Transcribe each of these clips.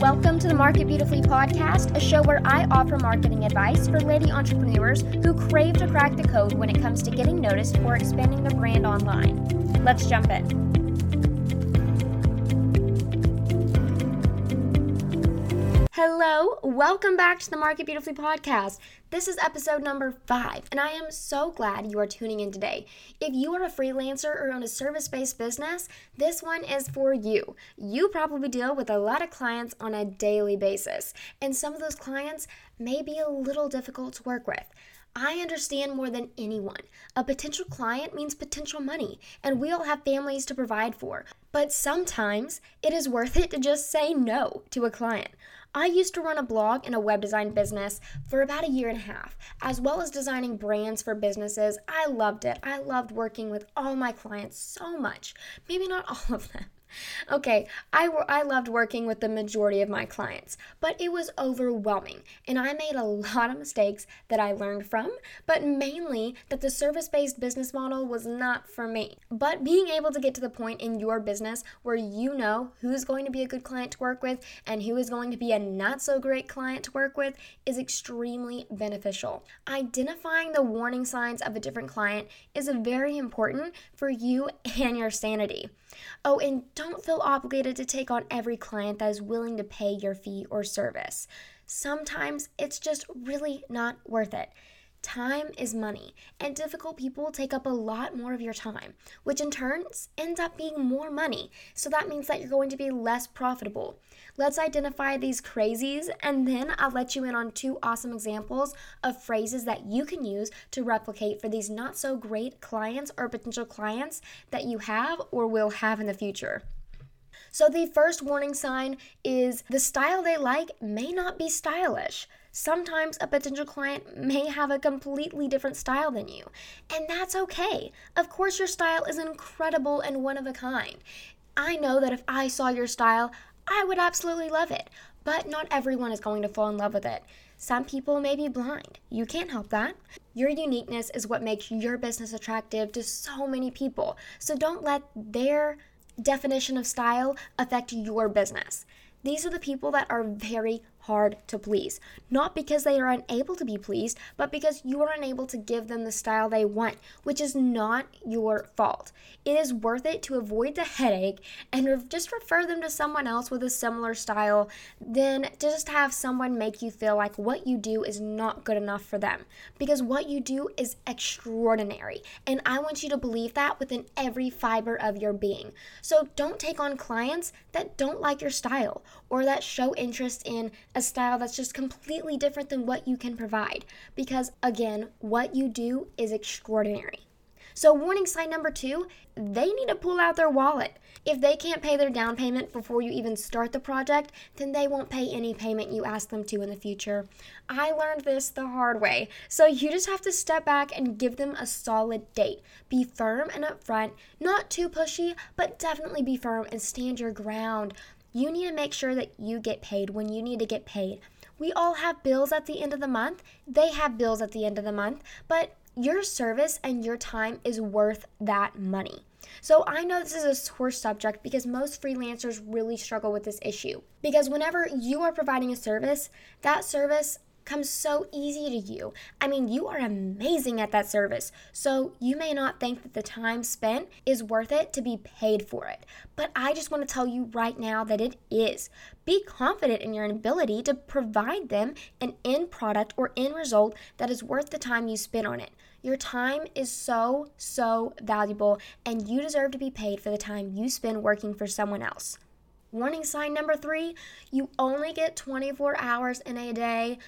Welcome to the Market Beautifully podcast, a show where I offer marketing advice for lady entrepreneurs who crave to crack the code when it comes to getting noticed or expanding their brand online. Let's jump in. Hello, welcome back to the Market Beautifully podcast. This is episode number five, and I am so glad you are tuning in today. If you are a freelancer or own a service based business, this one is for you. You probably deal with a lot of clients on a daily basis, and some of those clients may be a little difficult to work with. I understand more than anyone. A potential client means potential money, and we all have families to provide for. But sometimes it is worth it to just say no to a client. I used to run a blog and a web design business for about a year and a half, as well as designing brands for businesses. I loved it. I loved working with all my clients so much. Maybe not all of them. Okay, I, I loved working with the majority of my clients, but it was overwhelming, and I made a lot of mistakes that I learned from, but mainly that the service based business model was not for me. But being able to get to the point in your business where you know who's going to be a good client to work with and who is going to be a not so great client to work with is extremely beneficial. Identifying the warning signs of a different client is very important for you and your sanity. Oh, and don't feel obligated to take on every client that is willing to pay your fee or service. Sometimes it's just really not worth it. Time is money, and difficult people take up a lot more of your time, which in turn ends up being more money. So that means that you're going to be less profitable. Let's identify these crazies, and then I'll let you in on two awesome examples of phrases that you can use to replicate for these not so great clients or potential clients that you have or will have in the future. So, the first warning sign is the style they like may not be stylish. Sometimes a potential client may have a completely different style than you, and that's okay. Of course, your style is incredible and one of a kind. I know that if I saw your style, I would absolutely love it, but not everyone is going to fall in love with it. Some people may be blind. You can't help that. Your uniqueness is what makes your business attractive to so many people. So don't let their definition of style affect your business. These are the people that are very hard to please. Not because they are unable to be pleased, but because you are unable to give them the style they want, which is not your fault. It is worth it to avoid the headache and just refer them to someone else with a similar style than just have someone make you feel like what you do is not good enough for them. Because what you do is extraordinary. And I want you to believe that within every fiber of your being. So don't take on clients that don't like your style or that show interest in a style that's just completely different than what you can provide. Because again, what you do is extraordinary. So, warning sign number two, they need to pull out their wallet. If they can't pay their down payment before you even start the project, then they won't pay any payment you ask them to in the future. I learned this the hard way, so you just have to step back and give them a solid date. Be firm and upfront, not too pushy, but definitely be firm and stand your ground. You need to make sure that you get paid when you need to get paid. We all have bills at the end of the month. They have bills at the end of the month, but your service and your time is worth that money. So I know this is a sore subject because most freelancers really struggle with this issue. Because whenever you are providing a service, that service comes so easy to you. I mean, you are amazing at that service. So you may not think that the time spent is worth it to be paid for it. But I just want to tell you right now that it is. Be confident in your ability to provide them an end product or end result that is worth the time you spend on it. Your time is so, so valuable, and you deserve to be paid for the time you spend working for someone else. Warning sign number three you only get 24 hours in a day.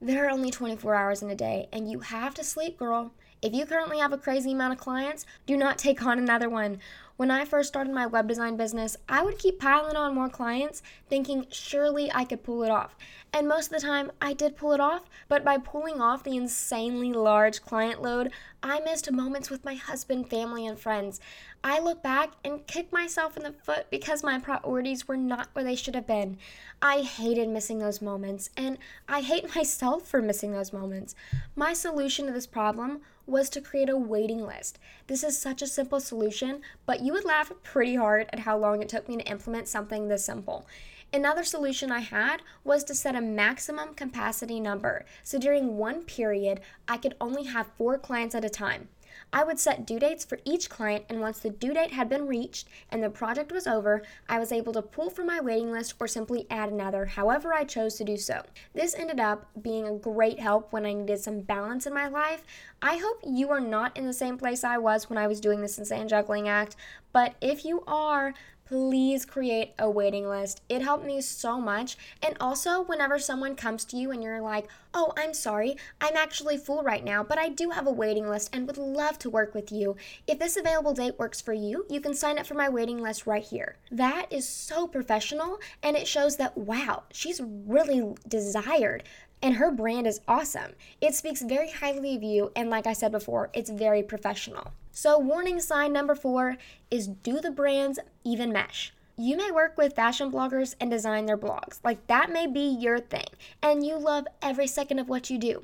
There are only 24 hours in a day, and you have to sleep, girl. If you currently have a crazy amount of clients, do not take on another one. When I first started my web design business, I would keep piling on more clients, thinking surely I could pull it off. And most of the time, I did pull it off, but by pulling off the insanely large client load, I missed moments with my husband, family, and friends. I look back and kick myself in the foot because my priorities were not where they should have been. I hated missing those moments, and I hate myself for missing those moments. My solution to this problem was to create a waiting list. This is such a simple solution, but you would laugh pretty hard at how long it took me to implement something this simple. Another solution I had was to set a maximum capacity number. So during one period, I could only have four clients at a time. I would set due dates for each client, and once the due date had been reached and the project was over, I was able to pull from my waiting list or simply add another, however I chose to do so. This ended up being a great help when I needed some balance in my life. I hope you are not in the same place I was when I was doing this insane juggling act, but if you are, please create a waiting list. It helped me so much. And also, whenever someone comes to you and you're like, oh, I'm sorry, I'm actually full right now, but I do have a waiting list and would love to work with you. If this available date works for you, you can sign up for my waiting list right here. That is so professional and it shows that, wow, she's really desired and her brand is awesome. It speaks very highly of you, and like I said before, it's very professional. So, warning sign number four is do the brands even mesh? You may work with fashion bloggers and design their blogs. Like, that may be your thing, and you love every second of what you do.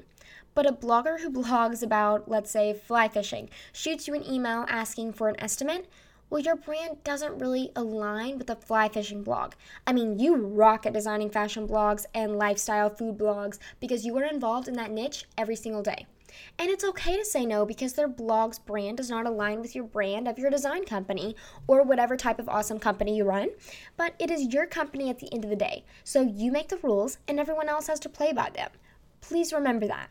But a blogger who blogs about, let's say, fly fishing shoots you an email asking for an estimate well, your brand doesn't really align with a fly fishing blog. I mean, you rock at designing fashion blogs and lifestyle food blogs because you are involved in that niche every single day. And it's okay to say no because their blog's brand does not align with your brand of your design company or whatever type of awesome company you run. But it is your company at the end of the day. So you make the rules and everyone else has to play by them. Please remember that.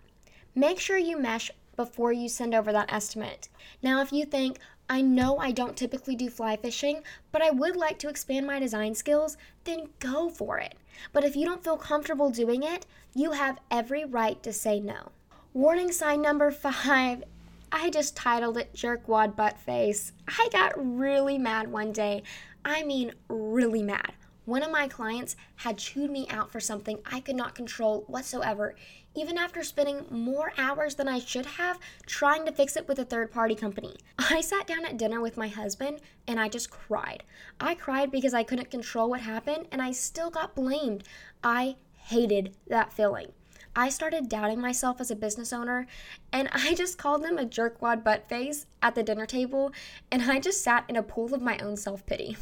Make sure you mesh before you send over that estimate. Now, if you think, I know I don't typically do fly fishing, but I would like to expand my design skills, then go for it. But if you don't feel comfortable doing it, you have every right to say no. Warning sign number five I just titled it Jerkwad Butt Face. I got really mad one day. I mean, really mad. One of my clients had chewed me out for something I could not control whatsoever even after spending more hours than I should have trying to fix it with a third party company. I sat down at dinner with my husband and I just cried. I cried because I couldn't control what happened and I still got blamed. I hated that feeling. I started doubting myself as a business owner, and I just called them a jerkwad butt face at the dinner table, and I just sat in a pool of my own self pity.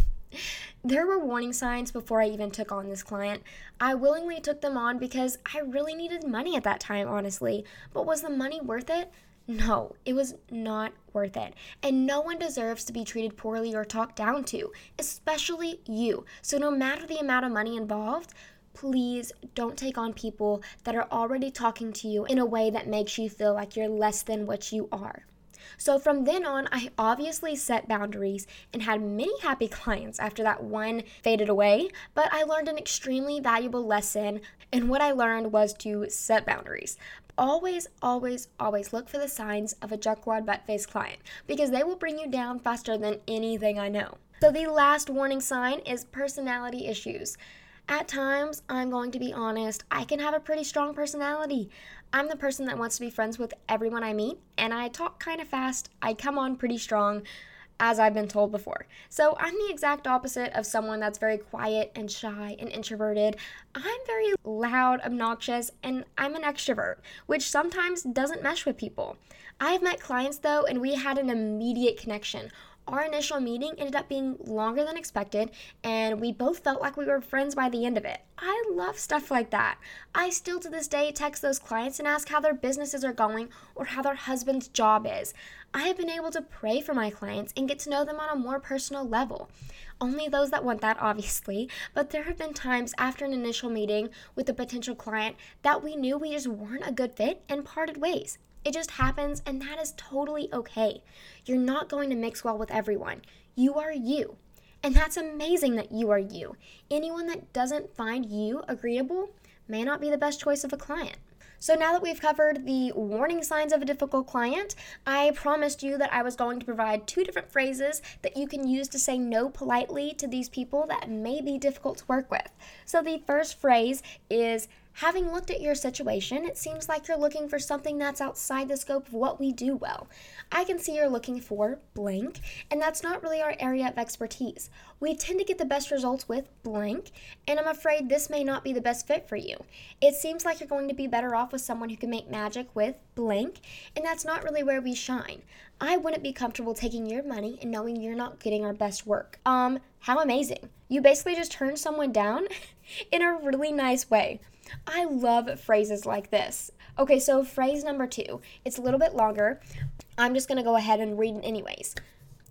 There were warning signs before I even took on this client. I willingly took them on because I really needed money at that time, honestly. But was the money worth it? No, it was not worth it. And no one deserves to be treated poorly or talked down to, especially you. So, no matter the amount of money involved, please don't take on people that are already talking to you in a way that makes you feel like you're less than what you are. So from then on, I obviously set boundaries and had many happy clients after that one faded away, but I learned an extremely valuable lesson. And what I learned was to set boundaries. Always, always, always look for the signs of a jerkwad butt face client because they will bring you down faster than anything I know. So, the last warning sign is personality issues. At times, I'm going to be honest, I can have a pretty strong personality. I'm the person that wants to be friends with everyone I meet, and I talk kind of fast. I come on pretty strong, as I've been told before. So I'm the exact opposite of someone that's very quiet and shy and introverted. I'm very loud, obnoxious, and I'm an extrovert, which sometimes doesn't mesh with people. I've met clients though, and we had an immediate connection our initial meeting ended up being longer than expected, and we both felt like we were friends by the end of it. I love stuff like that. I still to this day text those clients and ask how their businesses are going or how their husband's job is. I have been able to pray for my clients and get to know them on a more personal level. Only those that want that, obviously, but there have been times after an initial meeting with a potential client that we knew we just weren't a good fit and parted ways. It just happens, and that is totally okay. You're not going to mix well with everyone. You are you. And that's amazing that you are you. Anyone that doesn't find you agreeable may not be the best choice of a client. So now that we've covered the warning signs of a difficult client, I promised you that I was going to provide two different phrases that you can use to say no politely to these people that may be difficult to work with. So the first phrase is Having looked at your situation, it seems like you're looking for something that's outside the scope of what we do well. I can see you're looking for blank, and that's not really our area of expertise. We tend to get the best results with blank, and I'm afraid this may not be the best fit for you. It seems like you're going to be better off with someone who can make magic with blank, and that's not really where we shine. I wouldn't be comfortable taking your money and knowing you're not getting our best work. Um, how amazing. You basically just turned someone down in a really nice way. I love phrases like this. Okay, so phrase number two, it's a little bit longer. I'm just gonna go ahead and read it anyways.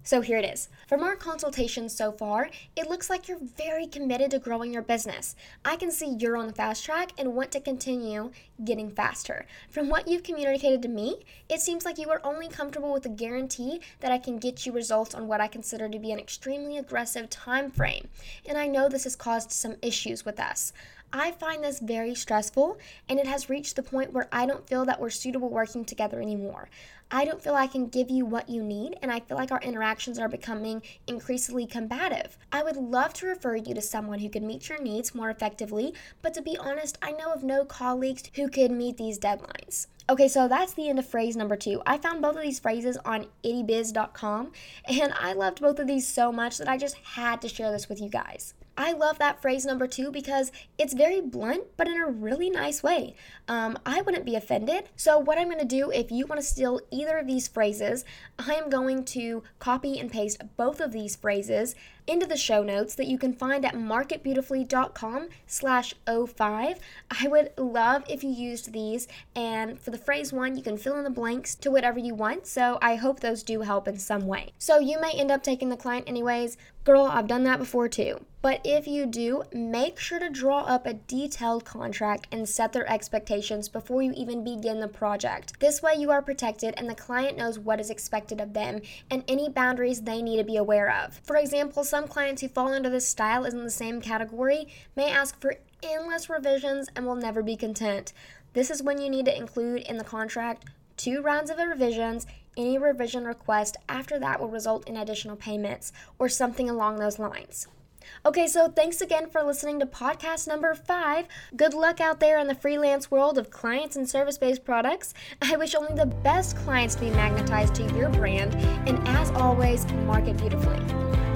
So here it is. From our consultations so far, it looks like you're very committed to growing your business. I can see you're on the fast track and want to continue getting faster. From what you've communicated to me, it seems like you are only comfortable with the guarantee that I can get you results on what I consider to be an extremely aggressive time frame. And I know this has caused some issues with us. I find this very stressful, and it has reached the point where I don't feel that we're suitable working together anymore. I don't feel I can give you what you need, and I feel like our interactions are becoming increasingly combative. I would love to refer you to someone who could meet your needs more effectively, but to be honest, I know of no colleagues who could meet these deadlines. Okay, so that's the end of phrase number two. I found both of these phrases on ittybiz.com, and I loved both of these so much that I just had to share this with you guys. I love that phrase number two because it's very blunt, but in a really nice way. Um, I wouldn't be offended. So, what I'm going to do, if you want to steal either of these phrases, I am going to copy and paste both of these phrases into the show notes that you can find at marketbeautifully.com slash 05. I would love if you used these, and for the phrase one, you can fill in the blanks to whatever you want, so I hope those do help in some way. So you may end up taking the client anyways. Girl, I've done that before too. But if you do, make sure to draw up a detailed contract and set their expectations before you even begin the project. This way, you are protected and the client knows what is expected of them and any boundaries they need to be aware of. For example, some some clients who fall into this style is in the same category may ask for endless revisions and will never be content. This is when you need to include in the contract two rounds of revisions. Any revision request after that will result in additional payments or something along those lines. Okay, so thanks again for listening to podcast number five. Good luck out there in the freelance world of clients and service based products. I wish only the best clients to be magnetized to your brand, and as always, market beautifully.